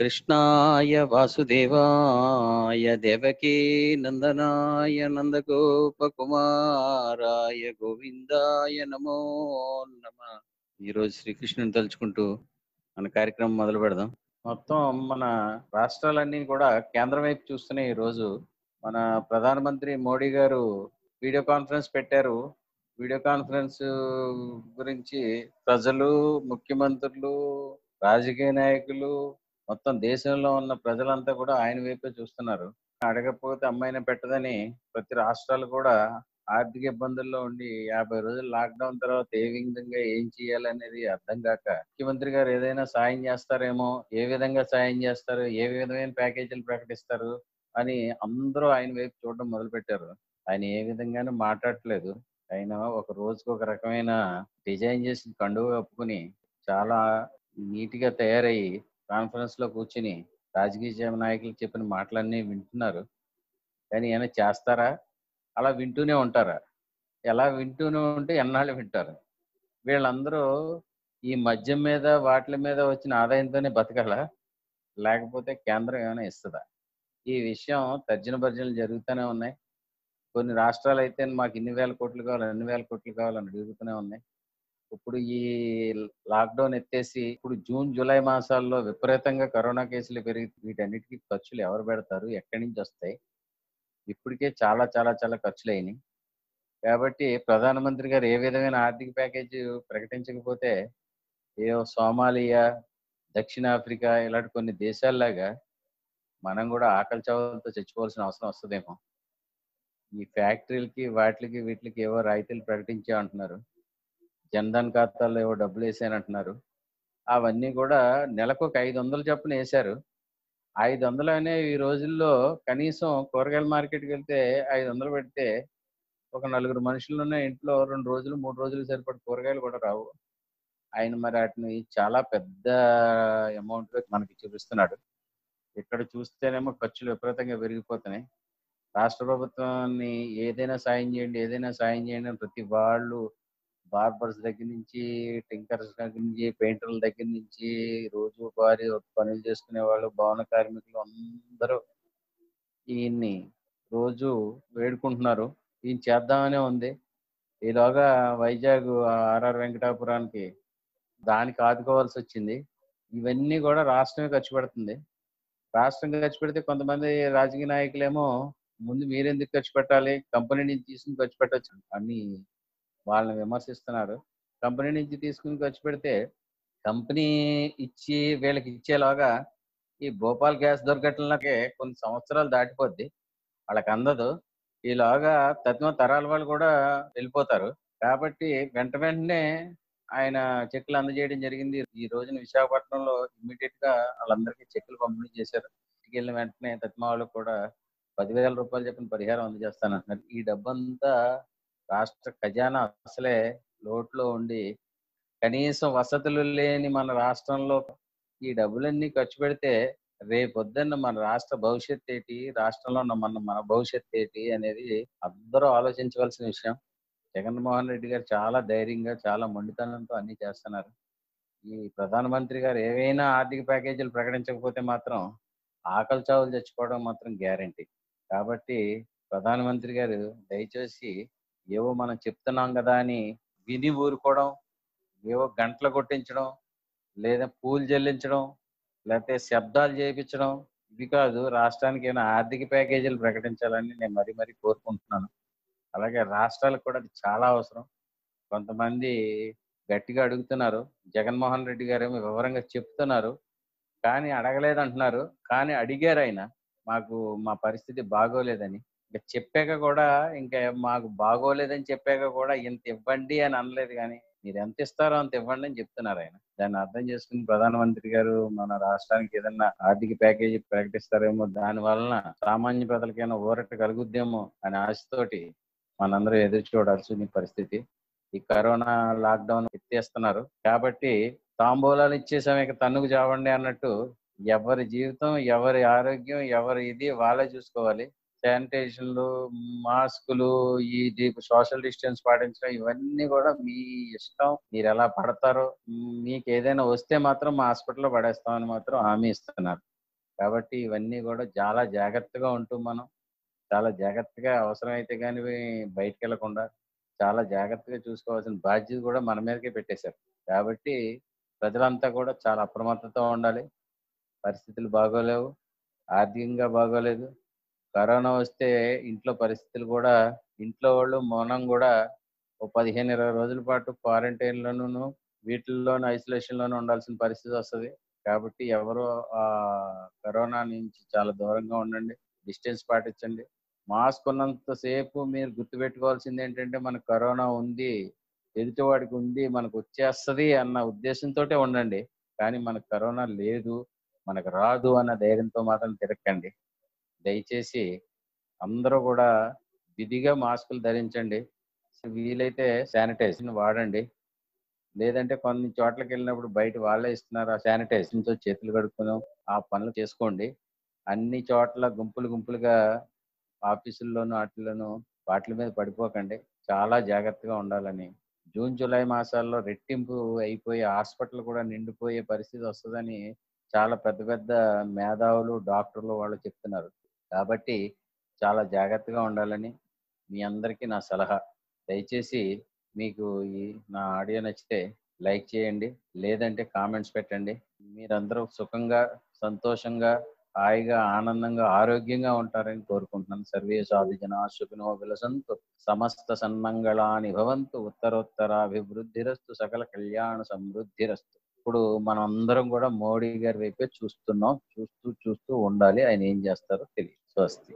కృష్ణాయ వాసుదేవాయ దేవకీ నందనాయ నందగోపకుమారాయ గోవిందాయ నమో నమ. ఈరోజు శ్రీకృష్ణుని తలుచుకుంటూ మన కార్యక్రమం మొదలు పెడదాం. మొత్తం మన రాష్ట్రాలన్నీ కూడా కేంద్రం వైపు చూస్తున్నాయి ఈరోజు మన ప్రధానమంత్రి మోడీ గారు వీడియో కాన్ఫరెన్స్ పెట్టారు. వీడియో కాన్ఫరెన్స్ గురించి ప్రజలు ముఖ్యమంత్రులు రాజకీయ నాయకులు మొత్తం దేశంలో ఉన్న ప్రజలంతా కూడా ఆయన వైపే చూస్తున్నారు. అడగకపోతే అమ్మాయిని పెట్టదని ప్రతి రాష్ట్రాలు కూడా ఆర్థిక ఇబ్బందుల్లో ఉండి యాభై రోజులు లాక్డౌన్ తర్వాత ఏ విధంగా ఏం చేయాలనేది అర్థం కాక ముఖ్యమంత్రి గారు ఏదైనా సాయం చేస్తారేమో ఏ విధంగా సాయం చేస్తారు ఏ విధమైన ప్యాకేజీలు ప్రకటిస్తారు అని అందరూ ఆయన వైపు చూడడం మొదలు పెట్టారు ఆయన ఏ విధంగానూ మాట్లాడట్లేదు. ఆయన ఒక రోజుకు ఒక రకమైన డిజైన్ చేసి కండువ కప్పుకుని చాలా నీట్గా తయారయ్యి కాన్ఫరెన్స్లో కూర్చుని రాజకీయ నాయకులు చెప్పిన మాటలన్నీ వింటున్నారు. కానీ ఏమైనా చేస్తారా? అలా వింటూనే ఉంటారా? ఎలా వింటూనే ఉంటే ఎన్నాళ్ళు వింటారు? వీళ్ళందరూ ఈ మద్యం మీద వాటి మీద వచ్చిన ఆదాయంతోనే బతకాల? లేకపోతే కేంద్రం ఏమైనా ఇస్తుందా? ఈ విషయం తర్జన భర్జనలు జరుగుతూనే ఉన్నాయి. కొన్ని రాష్ట్రాలు అయితే మాకు ఇన్ని వేల కోట్లు కావాలి అన్ని వేల కోట్లు కావాలని అడుగుతూనే ఉన్నాయి. ఇప్పుడు ఈ లాక్డౌన్ ఎత్తేసి ఇప్పుడు జూన్ జూలై మాసాల్లో విపరీతంగా కరోనా కేసులు పెరిగి వీటన్నిటికీ ఖర్చులు ఎవరు పెడతారు? ఎక్కడి నుంచి వస్తాయి? ఇప్పటికే చాలా చాలా చాలా ఖర్చులు అయినాయి కాబట్టి ప్రధానమంత్రి గారు ఏ విధమైన ఆర్థిక ప్యాకేజ్ ప్రకటించకపోతే ఏ సోమాలియా దక్షిణాఫ్రికా ఇలాంటి కొన్ని దేశాల్లాగా మనం కూడా ఆకలి చవలతో చచ్చిపోవాల్సిన అవసరం వస్తుందేమో. ఈ ఫ్యాక్టరీలకి వాటికి వీటికి ఏవో రాయితీలు ప్రకటించే అంటున్నారు జన్ధన్ ఖాతాల్లో ఏవో డబ్బులు వేసానంటున్నారు అవన్నీ కూడా నెలకు ఒక ఐదు వందలు చొప్పున వేశారు. ఐదు వందలు అనే ఈ రోజుల్లో కనీసం కూరగాయల మార్కెట్కి వెళ్తే ఐదు వందలు పెడితే ఒక నలుగురు మనుషులున్న ఇంట్లో రెండు రోజులు మూడు రోజులు సరిపడి కూరగాయలు కూడా రావు. ఆయన మరి వాటిని చాలా పెద్ద అమౌంట్ మనకి చూపిస్తున్నాడు. ఇక్కడ చూస్తేనేమో ఖర్చులు విపరీతంగా పెరిగిపోతున్నాయి. రాష్ట్ర ప్రభుత్వాన్ని ఏదైనా సాయం చేయండి ఏదైనా సాయం చేయండి అని ప్రతి వాళ్ళు బార్బర్స్ దగ్గర నుంచి టింకర్స్ దగ్గర నుంచి పెయింటర్ల దగ్గర నుంచి రోజు వారి పనులు చేసుకునే వాళ్ళు భవన కార్మికులు అందరూ ఈయన్ని రోజు వేడుకుంటున్నారు. ఈయన చేద్దామనే ఉంది. ఈలోగా వైజాగ్ ఆర్ఆర్ వెంకటాపురానికి దానికి ఆదుకోవాల్సి వచ్చింది. ఇవన్నీ కూడా రాష్ట్రమే ఖర్చు పెడుతుంది. రాష్ట్రం ఖర్చు పెడితే కొంతమంది రాజకీయ నాయకులేమో ముందు మీరెందుకు ఖర్చు పెట్టాలి? కంపెనీ నుంచి తీసుకుని ఖర్చు పెట్టచ్చు. అని వాళ్ళని విమర్శిస్తున్నారు కంపెనీ నుంచి తీసుకుని ఖర్చు పెడితే కంపెనీ ఇచ్చి వీళ్ళకి ఇచ్చేలాగా ఈ భోపాల్ గ్యాస్ దుర్ఘటనలకే కొన్ని సంవత్సరాలు దాటిపోద్ది. వాళ్ళకి అందదు. ఈలాగా తత్వ తరాల వాళ్ళు కూడా వెళ్ళిపోతారు. కాబట్టి వెంట వెంటనే ఆయన చెక్కులు అందజేయడం జరిగింది. ఈ రోజున విశాఖపట్నంలో ఇమ్మీడియట్గా వాళ్ళందరికీ చెక్కులు పంపిణీ చేశారు. ఇంటికి వెళ్ళిన వెంటనే తత్మ వాళ్ళకు కూడా పదివేల రూపాయలు చెప్పిన పరిహారం అందజేస్తానంటున్నారు. ఈ డబ్బంతా రాష్ట్ర ఖజానా అసలే లోట్లో ఉండి కనీసం వసతులు లేని మన రాష్ట్రంలో ఈ డబ్బులన్నీ ఖర్చు పెడితే రేపొద్దున్న మన రాష్ట్ర భవిష్యత్ ఏంటి? రాష్ట్రంలో ఉన్న మన మన భవిష్యత్ ఏంటి? అనేది అందరూ ఆలోచించవలసిన విషయం. జగన్మోహన్ రెడ్డి గారు చాలా ధైర్యంగా చాలా మొండితనంతో అన్ని చేస్తున్నారు. ఈ ప్రధానమంత్రి గారు ఏవైనా ఆర్థిక ప్యాకేజీలు ప్రకటించకపోతే మాత్రం ఆకలి చావులు చచ్చిపోవడం మాత్రం గ్యారంటీ. కాబట్టి ప్రధానమంత్రి గారు దయచేసి ఏవో మనం చెప్తున్నాం కదా అని విని ఊరుకోవడం ఏవో గంటలు కొట్టించడం లేదా పూలు చెల్లించడం లేకపోతే శబ్దాలు చేయించడం ఇవి కాదు. రాష్ట్రానికి ఏమైనా ఆర్థిక ప్యాకేజీలు ప్రకటించాలని నేను మరీ మరీ కోరుకుంటున్నాను. అలాగే రాష్ట్రాలకు కూడా అది చాలా అవసరం. కొంతమంది గట్టిగా అడుగుతున్నారు. జగన్మోహన్ రెడ్డి గారు ఏమో వివరంగా చెప్తున్నారు. కానీ అడగలేదు అంటున్నారు కానీ అడిగారు ఆయన. మాకు మా పరిస్థితి బాగోలేదని. ఇంకా చెప్పాక కూడా ఇంకా మాకు బాగోలేదని చెప్పాక కూడా ఇంత ఇవ్వండి అని అనలేదు కానీ మీరు ఎంత ఇస్తారో అంత ఇవ్వండి అని చెప్తున్నారు ఆయన. దాన్ని అర్థం చేసుకుని ప్రధానమంత్రి గారు మన రాష్ట్రానికి ఏదైనా ఆర్థిక ప్యాకేజీ ప్రకటిస్తారేమో దాని వలన సామాన్య ప్రజలకైనా ఊరట కలుగుద్దేమో అనే ఆశతోటి మనందరూ ఎదురు చూడాల్సిన పరిస్థితి. ఈ కరోనా లాక్డౌన్ ఎత్తేస్తున్నారు. కాబట్టి తాంబూలాలు ఇచ్చేసాం ఇక తన్నుకు చావండి అన్నట్టు ఎవరి జీవితం ఎవరి ఆరోగ్యం ఎవరి ఇది వాళ్ళే చూసుకోవాలి. శానిటేషన్లు మాస్కులు ఈ సోషల్ డిస్టెన్స్ పాటించడం ఇవన్నీ కూడా మీ ఇష్టం. మీరు ఎలా పడతారో మీకు ఏదైనా వస్తే మాత్రం మా హాస్పిటల్లో పడేస్తామని మాత్రం హామీ ఇస్తున్నారు. కాబట్టి ఇవన్నీ కూడా చాలా జాగ్రత్తగా ఉంటూ మనం చాలా జాగ్రత్తగా అవసరమైతే కానీ బయటకు వెళ్ళకుండా చాలా జాగ్రత్తగా చూసుకోవాల్సిన బాధ్యత కూడా మన మీదకే పెట్టేశారు. కాబట్టి ప్రజలంతా కూడా చాలా అప్రమత్తతో ఉండాలి. పరిస్థితులు బాగోలేవు. ఆర్థికంగా బాగోలేదు. కరోనా వస్తే ఇంట్లో పరిస్థితులు కూడా ఇంట్లో వాళ్ళు మౌనం కూడా ఓ పదిహేను ఇరవై రోజుల పాటు క్వారంటైన్లోనూ వీటిల్లోనూ ఐసోలేషన్లోనూ ఉండాల్సిన పరిస్థితి వస్తుంది. కాబట్టి ఎవరు ఆ కరోనా నుంచి చాలా దూరంగా ఉండండి డిస్టెన్స్ పాటించండి. మాస్క్ ఉన్నంతసేపు మీరు గుర్తుపెట్టుకోవాల్సింది ఏంటంటే మనకు కరోనా ఉంది ఎదుటివాడికి ఉంది మనకు వచ్చేస్తుంది అన్న ఉద్దేశంతో ఉండండి. కానీ మనకు కరోనా లేదు మనకు రాదు అన్న ధైర్యంతో మాత్రం తిరగండి దయచేసి అందరూ కూడా విధిగా మాస్కులు ధరించండి. వీలైతే శానిటైజర్ వాడండి. లేదంటే కొన్ని చోట్లకి వెళ్ళినప్పుడు బయట వాళ్ళే ఇస్తున్నారు ఆ శానిటైజర్తో చేతులు కడుక్కుని ఆ పనులు చేసుకోండి. అన్ని చోట్ల గుంపులు గుంపులుగా ఆఫీసుల్లోనూ వాటిల్లోనూ వాటి మీద పడిపోకండి. చాలా జాగ్రత్తగా ఉండాలని. జూన్ జూలై మాసాల్లో రెట్టింపు అయిపోయి హాస్పిటల్ కూడా నిండిపోయే పరిస్థితి వస్తుందని చాలా పెద్ద పెద్ద మేధావులు డాక్టర్లు వాళ్ళు చెప్తున్నారు. కాబట్టి చాలా జాగ్రత్తగా ఉండాలని మీ అందరికీ నా సలహా. దయచేసి మీకు ఈ నా ఆడియో నచ్చితే లైక్ చేయండి లేదంటే కామెంట్స్ పెట్టండి. మీరందరూ సుఖంగా సంతోషంగా హాయిగా ఆనందంగా ఆరోగ్యంగా ఉంటారని కోరుకుంటున్నాను. సర్వే సాధు జన సుఖినో విలసంతు. సమస్త సన్మంగళాని భవంతు. ఉత్తరోత్తరాభివృద్ధిరస్తు. సకల కళ్యాణ సమృద్ధిరస్తు. ఇప్పుడు మనం అందరం కూడా మోడీ గారి వైపే చూస్తున్నాం. చూస్తూ చూస్తూ ఉండాలి. ఆయన ఏం చేస్తారో తెలియదు. స్వస్తి.